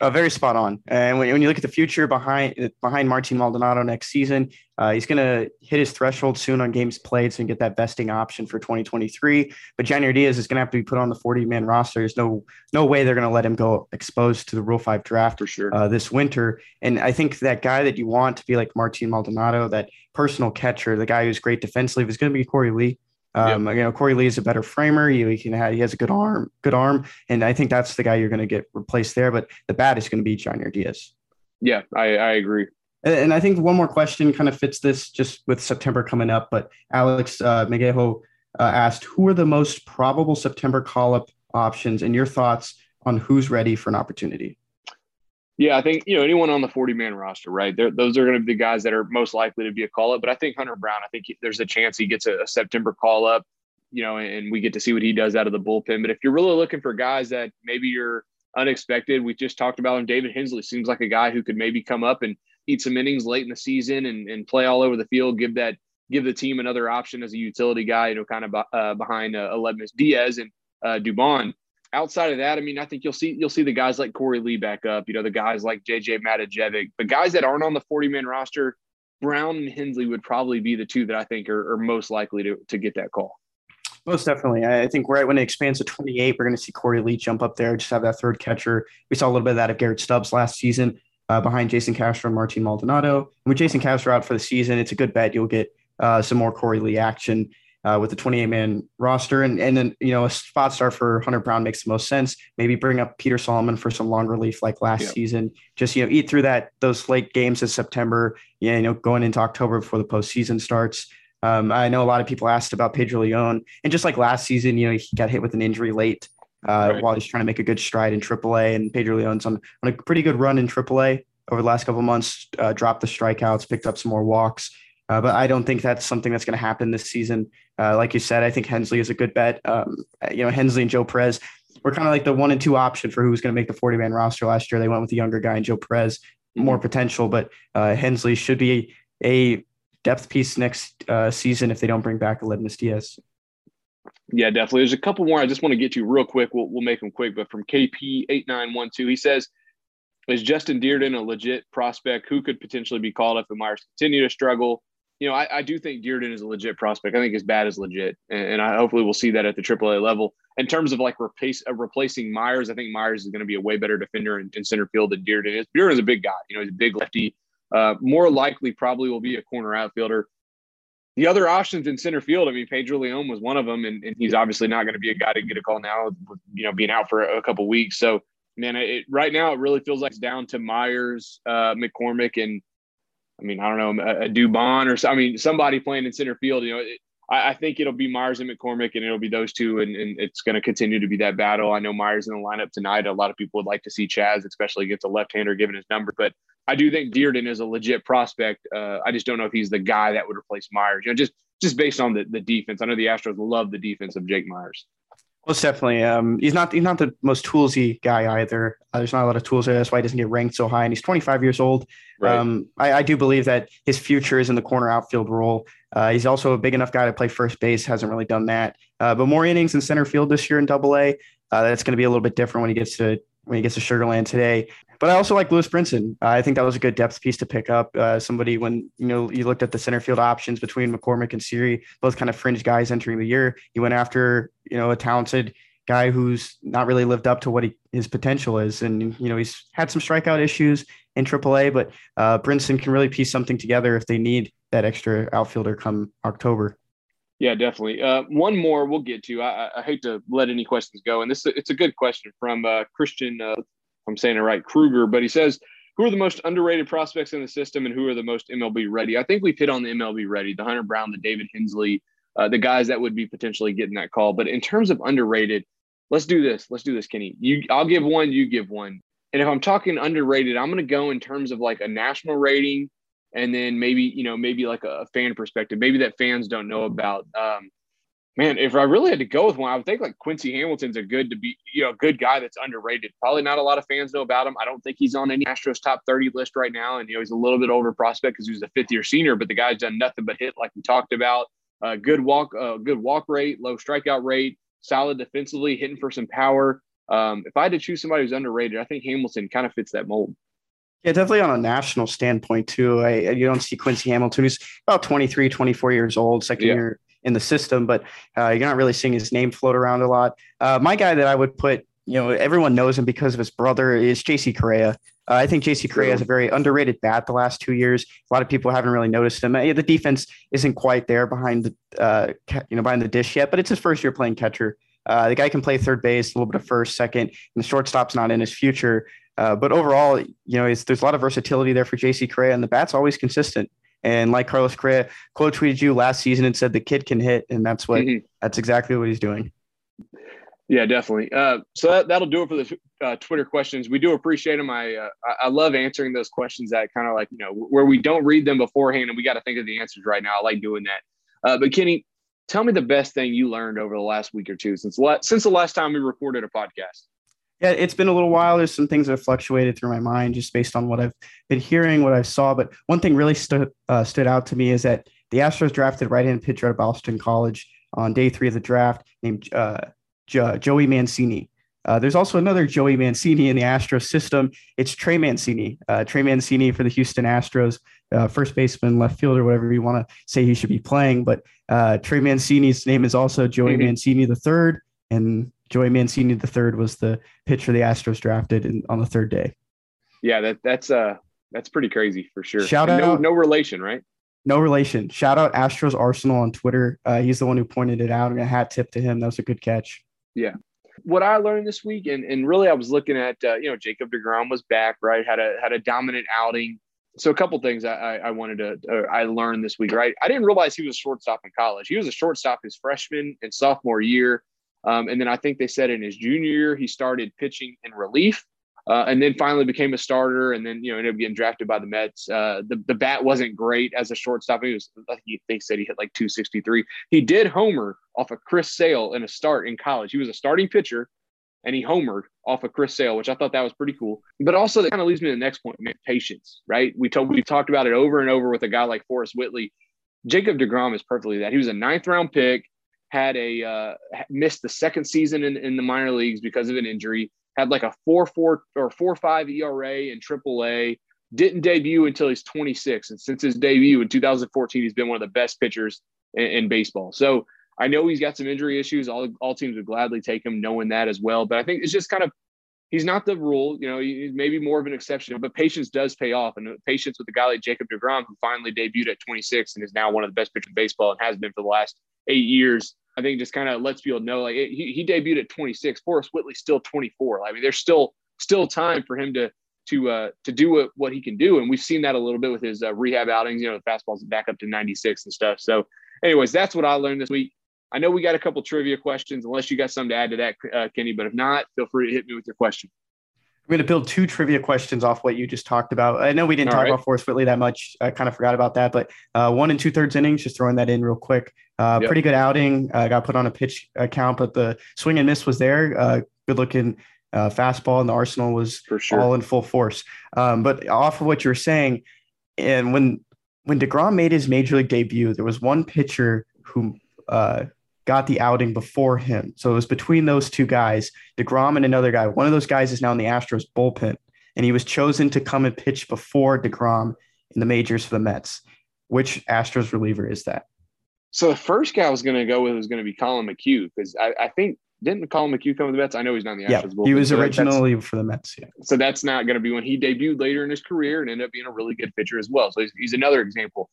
Uh, very spot on. And when, when you look at the future behind behind Martin Maldonado next season, uh, he's going to hit his threshold soon on games played, so he can get that vesting option for 2023. But Yainer Diaz is going to have to be put on the 40 man roster. There's no no way they're going to let him go exposed to the Rule Five draft for sure uh, this winter. And I think that guy that you want to be like Martin Maldonado, that personal catcher, the guy who's great defensively, is going to be Korey Lee. Um, yep. You know, Korey Lee is a better framer. You, he can have, he has a good arm, good arm, and I think that's the guy you're going to get replaced there. But the bat is going to be Yainer Diaz. Yeah, I, I agree. And, and, I think one more question kind of fits this just with September coming up. But Alex uh, Megejo uh, asked, "Who are the most probable September call up options, and your thoughts on who's ready for an opportunity?" Yeah, I think you know anyone on the 40 man roster, right? They're, those are going to be the guys that are most likely to be a call up. But I think Hunter Brown, I think he, there's a chance he gets a, a September call up, you know, and, and we get to see what he does out of the bullpen. But if you're really looking for guys that maybe you're unexpected, we just talked about him. David Hensley seems like a guy who could maybe come up and eat some innings late in the season and, and play all over the field, give that give the team another option as a utility guy, you know, kind of uh, behind uh, Diaz and uh, Dubon outside of that, I mean, I think you'll see you'll see the guys like Korey Lee back up. You know, the guys like JJ Matijevic, but guys that aren't on the 40 man roster, Brown and Hensley would probably be the two that I think are, are most likely to to get that call. Most definitely. I think right when it expands to 28, we're going to see Korey Lee jump up there, just have that third catcher. We saw a little bit of that of Garrett Stubbs last season uh, behind Jason Castro and Martin Maldonado. And with Jason Castro out for the season, it's a good bet you'll get uh, some more Korey Lee action uh, with the 28 man roster. And, and then, you know, a spot start for Hunter Brown makes the most sense. Maybe bring up Peter Solomon for some long relief like last season. Just, you know, eat through that, those late games in September, yeah, you know, going into October before the postseason starts. Um, I know a lot of people asked about Pedro Leon. And just like last season, you know, he got hit with an injury late uh, right. while he's trying to make a good stride in AAA. And Pedro Leon's on, on a pretty good run in AAA over the last couple months, uh, dropped the strikeouts, picked up some more walks. Uh, but I don't think that's something that's going to happen this season. Uh, like you said, I think Hensley is a good bet. Um, you know, Hensley and Joe Perez were kind of like the one and two option for who was going to make the 40 man roster last year. They went with the younger guy and Joe Perez, more mm-hmm. potential, but uh, Hensley should be a depth piece next uh, season if they don't bring back Aledmys Diaz. Yeah, definitely. There's a couple more I just want to get to real quick. We'll, we'll make them quick, but from KP8912, he says, is Justin Dirden a legit prospect who could potentially be called up if the Meyers continue to struggle? You know, I, I, do think Dirden is a legit prospect. I think his bat is legit, and, and I hopefully we'll see that at the AAA level. In terms of like replace uh, replacing Meyers, I think Meyers is going to be a way better defender in, in center field than Dirden is. Dirden is a big guy. You know, he's a big lefty. Uh, more likely, probably will be a corner outfielder. The other options in center field, I mean, Pedro Leon was one of them, and, and he's obviously not going to be a guy to get a call now, you know, being out for a, a couple weeks. So, man, it, right now it really feels like it's down to Meyers, uh, McCormick, and I mean, I don't know, a, a Dubon or I mean, somebody playing in center field. You know, it, I, I think it'll be Meyers and McCormick, and it'll be those two, and, and it's going to continue to be that battle. I know Meyers in the lineup tonight. A lot of people would like to see Chas, especially against a left-hander, given his number. But I do think Dirden is a legit prospect. Uh, I just don't know if he's the guy that would replace Meyers. You know, just just based on the the defense. I know the Astros love the defense of Jake Meyers. Most definitely. Um, he's not he's not the most toolsy guy either. Uh, there's not a lot of tools there. That's why he doesn't get ranked so high. And he's 25 years old. Right. Um, I, I do believe that his future is in the corner outfield role. Uh, he's also a big enough guy to play first base. Hasn't really done that. Uh, but more innings in center field this year in Double A. Uh, that's going to be a little bit different when he gets to when he gets to Sugarland today. But I also like Lewis Brinson. Uh, I think that was a good depth piece to pick up. Uh, somebody when you know you looked at the center field options between McCormick and Siri, both kind of fringe guys entering the year. He went after you know a talented guy who's not really lived up to what he, his potential is, and you know he's had some strikeout issues in AAA, but uh, Brinson can really piece something together if they need that extra outfielder come October. Yeah, definitely. Uh, one more we'll get to. I, I, hate to let any questions go, and this it's a good question from uh, Christian. Uh, I'm saying it right, Kruger, but he says, "Who are the most underrated prospects in the system, and who are the most MLB ready?" I think we've hit on the MLB ready, the Hunter Brown, the David Hensley, uh, the guys that would be potentially getting that call. But in terms of underrated, let's do this. Let's do this, Kenny. You, I'll give one. You give one. And if I'm talking underrated, I'm going to go in terms of like a national rating, and then maybe you know maybe like a fan perspective, maybe that fans don't know about. Um, man, if I really had to go with one, I would think like Quincy Hamilton's a good to be, you know, good guy that's underrated. Probably not a lot of fans know about him. I don't think he's on any Astros top 30 list right now. And, you know, he's a little bit older prospect because he was a fifth year senior, but the guy's done nothing but hit like we talked about. Uh, good walk, uh, good walk rate, low strikeout rate, solid defensively, hitting for some power. Um, if I had to choose somebody who's underrated, I think Hamilton kind of fits that mold. Yeah, definitely on a national standpoint too. I, you don't see Quincy Hamilton, who's about 23, 24 years old, second yeah. year in the system, but uh, you're not really seeing his name float around a lot. Uh, my guy that I would put, you know, everyone knows him because of his brother is JC Correa. Uh, I think JC Correa has a very underrated bat the last two years. A lot of people haven't really noticed him. Uh, the defense isn't quite there behind the, uh, you know, behind the dish yet, but it's his first year playing catcher. Uh, the guy can play third base, a little bit of first, second, and the shortstop's not in his future. Uh, but overall, you know, there's a lot of versatility there for JC Correa, and the bat's always consistent. And like Carlos Correa quote tweeted you last season and said the kid can hit, and that's what mm-hmm. that's exactly what he's doing. Yeah, definitely. Uh, so that, that'll do it for the uh, Twitter questions. We do appreciate them. I uh, I love answering those questions that kind of like you know where we don't read them beforehand and we got to think of the answers right now. I like doing that. Uh, but Kenny, tell me the best thing you learned over the last week or two since since the last time we recorded a podcast. Yeah, it's been a little while. There's some things that have fluctuated through my mind just based on what I've been hearing, what I saw. But one thing really stood uh, stood out to me is that the Astros drafted right-hand pitcher out of Boston College on day three of the draft named uh, jo- Joey Mancini. Uh, there's also another Joey Mancini in the Astros system. It's Trey Mancini. Uh, Trey Mancini for the Houston Astros, uh, first baseman, left fielder, whatever you want to say he should be playing. But uh, Trey Mancini's name is also Joey mm-hmm. Mancini the third, and Joey Mancini the third was the pitcher the Astros drafted in, on the third day. Yeah, that that's uh that's pretty crazy for sure. Shout and out, no, no relation, right? No relation. Shout out Astros Arsenal on Twitter. Uh, he's the one who pointed it out, and a hat tip to him. That was a good catch. Yeah. What I learned this week, and, and really, I was looking at uh, you know Jacob Degrom was back, right? Had a had a dominant outing. So a couple things I, I wanted to I learned this week, right? I didn't realize he was a shortstop in college. He was a shortstop his freshman and sophomore year. Um, and then I think they said in his junior year, he started pitching in relief uh, and then finally became a starter and then, you know, ended up getting drafted by the Mets. Uh, the, the bat wasn't great as a shortstop. He was, he, they said he hit like 263. He did homer off of Chris Sale in a start in college. He was a starting pitcher and he homered off of Chris Sale, which I thought that was pretty cool. But also that kind of leads me to the next point, man, patience, right? We told, we talked about it over and over with a guy like Forrest Whitley. Jacob DeGrom is perfectly that. He was a ninth round pick had a uh, missed the second season in, in the minor leagues because of an injury. Had like a four four or four five ERA in AAA. Didn't debut until he's 26, and since his debut in 2014, he's been one of the best pitchers in, in baseball. So I know he's got some injury issues. All all teams would gladly take him, knowing that as well. But I think it's just kind of he's not the rule. You know, he's maybe more of an exception, but patience does pay off. And patience with a guy like Jacob DeGrom, who finally debuted at 26 and is now one of the best pitchers in baseball and has been for the last eight years. I think just kind of lets people know like he, he debuted at 26. Forrest Whitley's still 24. I mean, there's still still time for him to to uh, to do what, what he can do. And we've seen that a little bit with his uh, rehab outings. You know, the fastball's back up to 96 and stuff. So, anyways, that's what I learned this week. I know we got a couple trivia questions, unless you got something to add to that, uh, Kenny. But if not, feel free to hit me with your question. I'm going to build two trivia questions off what you just talked about. I know we didn't All talk right. about Forrest Whitley that much. I kind of forgot about that, but uh, one and two thirds innings, just throwing that in real quick. Uh, Yep. Pretty good outing. Uh, got put on a pitch count, but the swing and miss was there. Uh, good looking uh, fastball, and the Arsenal was sure. all in full force. Um, but off of what you were saying, and when when Degrom made his major league debut, there was one pitcher who uh, got the outing before him. So it was between those two guys, Degrom and another guy. One of those guys is now in the Astros bullpen, and he was chosen to come and pitch before Degrom in the majors for the Mets. Which Astros reliever is that? So the first guy I was going to go with was going to be Collin McHugh because I, I think didn't Collin McHugh come with the Mets? I know he's not in the Yeah, Astros. he bullpen, was so that- originally for the Mets. Yeah. so that's not going to be when he debuted later in his career and ended up being a really good pitcher as well. So he's, he's another example.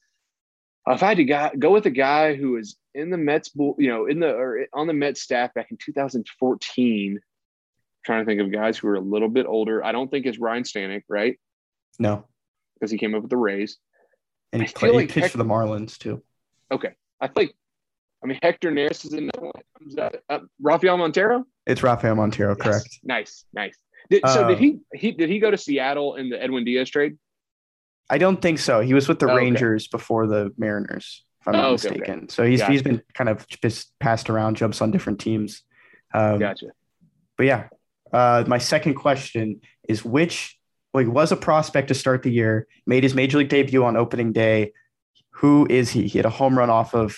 If I had to go, go with a guy who was in the Mets, you know, in the or on the Mets staff back in 2014, trying to think of guys who are a little bit older. I don't think it's Ryne Stanek, right? No, Because he came up with the Rays. and he, played, he pitched Heck- for the Marlins too. Okay, I think. I mean, Hector Neris is another one. Uh, Rafael Montero. It's Rafael Montero, Yes. correct? Nice, nice. Did, so Uh, did he? He did he go to Seattle in the Edwin Diaz trade? I don't think so. He was with the Oh, okay. Rangers before the Mariners, if I'm not Oh, okay, okay. mistaken. So he's Gotcha. he's been kind of just passed around, jumps on different teams. Um, Gotcha. But yeah, uh, my second question is which he was a prospect to start the year, made his major league debut on opening day. Who is he? He had a home run off of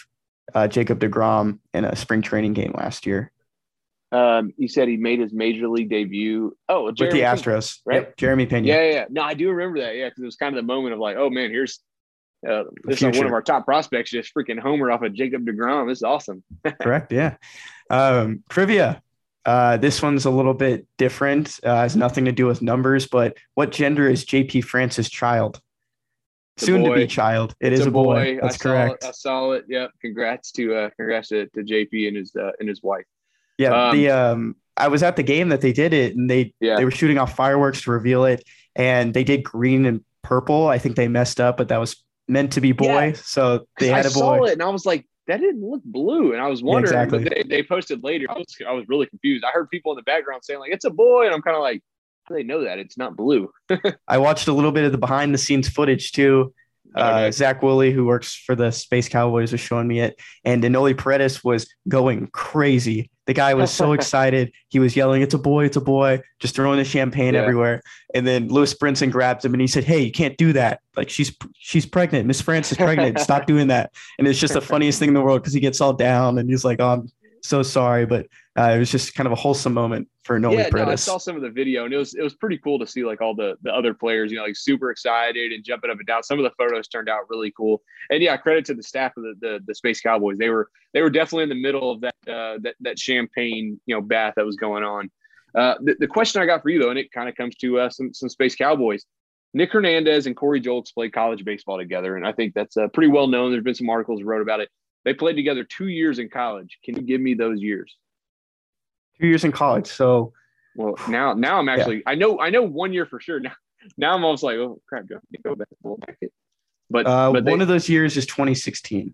uh, Jacob Degrom in a spring training game last year Um, you said he made his major league debut. Oh, with Jeremy the Pena, Astros. right? Yep, Jeremy Pena. Yeah, yeah, yeah. No, I do remember that. Yeah, because it was kind of the moment of like, oh man, here's uh, this is one of our top prospects just freaking homer off of Jacob Degrom. This is awesome. Correct. Yeah. Um, trivia. Uh, this one's a little bit different. Uh, has nothing to do with numbers, but what gender is JP France's child? Soon to be child. It is It's a boy. I That's saw correct. It, I saw it. Yep. Congrats to uh, congrats to, to JP and his uh, and his wife. Yeah. um, the um, I was at the game that they did it, and they Yeah. they were shooting off fireworks to reveal it, and they did green and purple. I think they messed up, but that was meant to be boy, Yeah. so they I had a saw boy. it and I was like, that didn't look blue, and I was wondering. exactly. But they, they posted later. I was I was really confused. I heard people in the background saying like, it's a boy, and I'm kind of like, how do they know that it's not blue? I watched a little bit of the behind the scenes footage too. Uh, Zach Woolley, who works for the Space Cowboys, was showing me it, and Enoli Paredes was going crazy. The guy was so excited. He was yelling, "It's a boy! It's a boy!" Just throwing the champagne Yeah. everywhere. And then Lewis Brinson grabbed him and he said, "Hey, you can't do that. Like she's she's pregnant. Miss France is pregnant. Stop doing that." And it's just the funniest thing in the world because he gets all down and he's like, "Oh, I'm so sorry," but uh, it was just kind of a wholesome moment for Noli yeah, no, I saw some of the video, and it was it was pretty cool to see like all the the other players, you know, like super excited and jumping up and down. Some of the photos turned out really cool, and yeah, credit to the staff of the the, the Space Cowboys. They were they were definitely in the middle of that uh, that that champagne you know bath that was going on. Uh, the, the question I got for you though, and it kind of comes to uh, some some Space Cowboys. Nick Hernandez and Corey Julks played college baseball together, and I think that's uh, pretty well known. There's been some articles wrote about it. They played together two years in college. Can you give me those years? Two years in college, so Well, now now I'm actually I know I know one year for sure. Now now I'm almost like oh crap, go go back. But uh, but they, one of those years is 2016.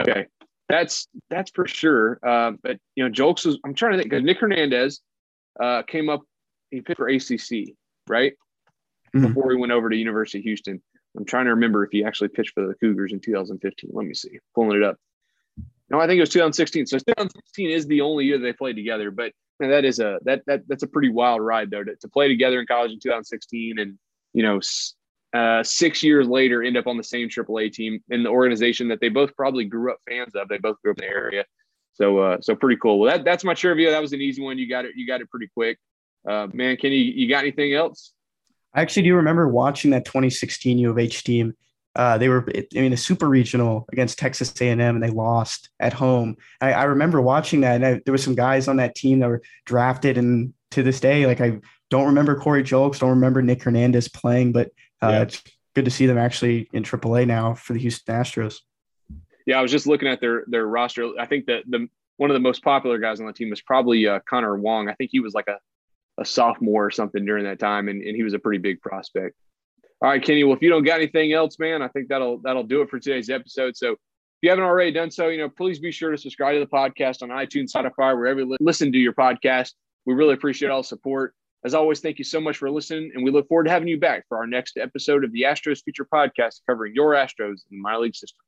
okay, that's that's for sure. Uh, but you know, Julks was I'm trying to think because Nick Hernandez uh, came up. He pitched for ACC right Mhm. before he went over to University of Houston. I'm trying to remember if he actually pitched for the Cougars in 2015. Let me see, pulling it up. No, I think it was 2016. So 2016 is the only year they played together. But man, that is a that that that's a pretty wild ride though to, to play together in college in 2016 and you know uh, six years later end up on the same AAA team in the organization that they both probably grew up fans of. They both grew up in the area. So uh, so pretty cool. Well, that that's my trivia. That was an easy one. You got it. You got it pretty quick. Uh, man, Kenny, you got anything else? I actually do remember watching that 2016 U of H team. Uh, they were, I mean, a super regional against Texas A&M, and they lost at home. I, I remember watching that, and I, there were some guys on that team that were drafted, and to this day, like I don't remember Corey Julks, don't remember Nick Hernandez playing, but uh, Yeah. it's good to see them actually in AAA now for the Houston Astros. Yeah, I was just looking at their their roster. I think that the one of the most popular guys on the team was probably uh, Connor Wong. I think he was like a a sophomore or something during that time, and, and he was a pretty big prospect. All right, Kenny. Well, if you don't got anything else, man, I think that'll that'll do it for today's episode. So if you haven't already done so, you know, please be sure to subscribe to the podcast on iTunes, Spotify, wherever you listen to your podcast. We really appreciate all support. As always, thank you so much for listening, and we look forward to having you back for our next episode of the Astros Future Podcast covering your Astros in the minor league system.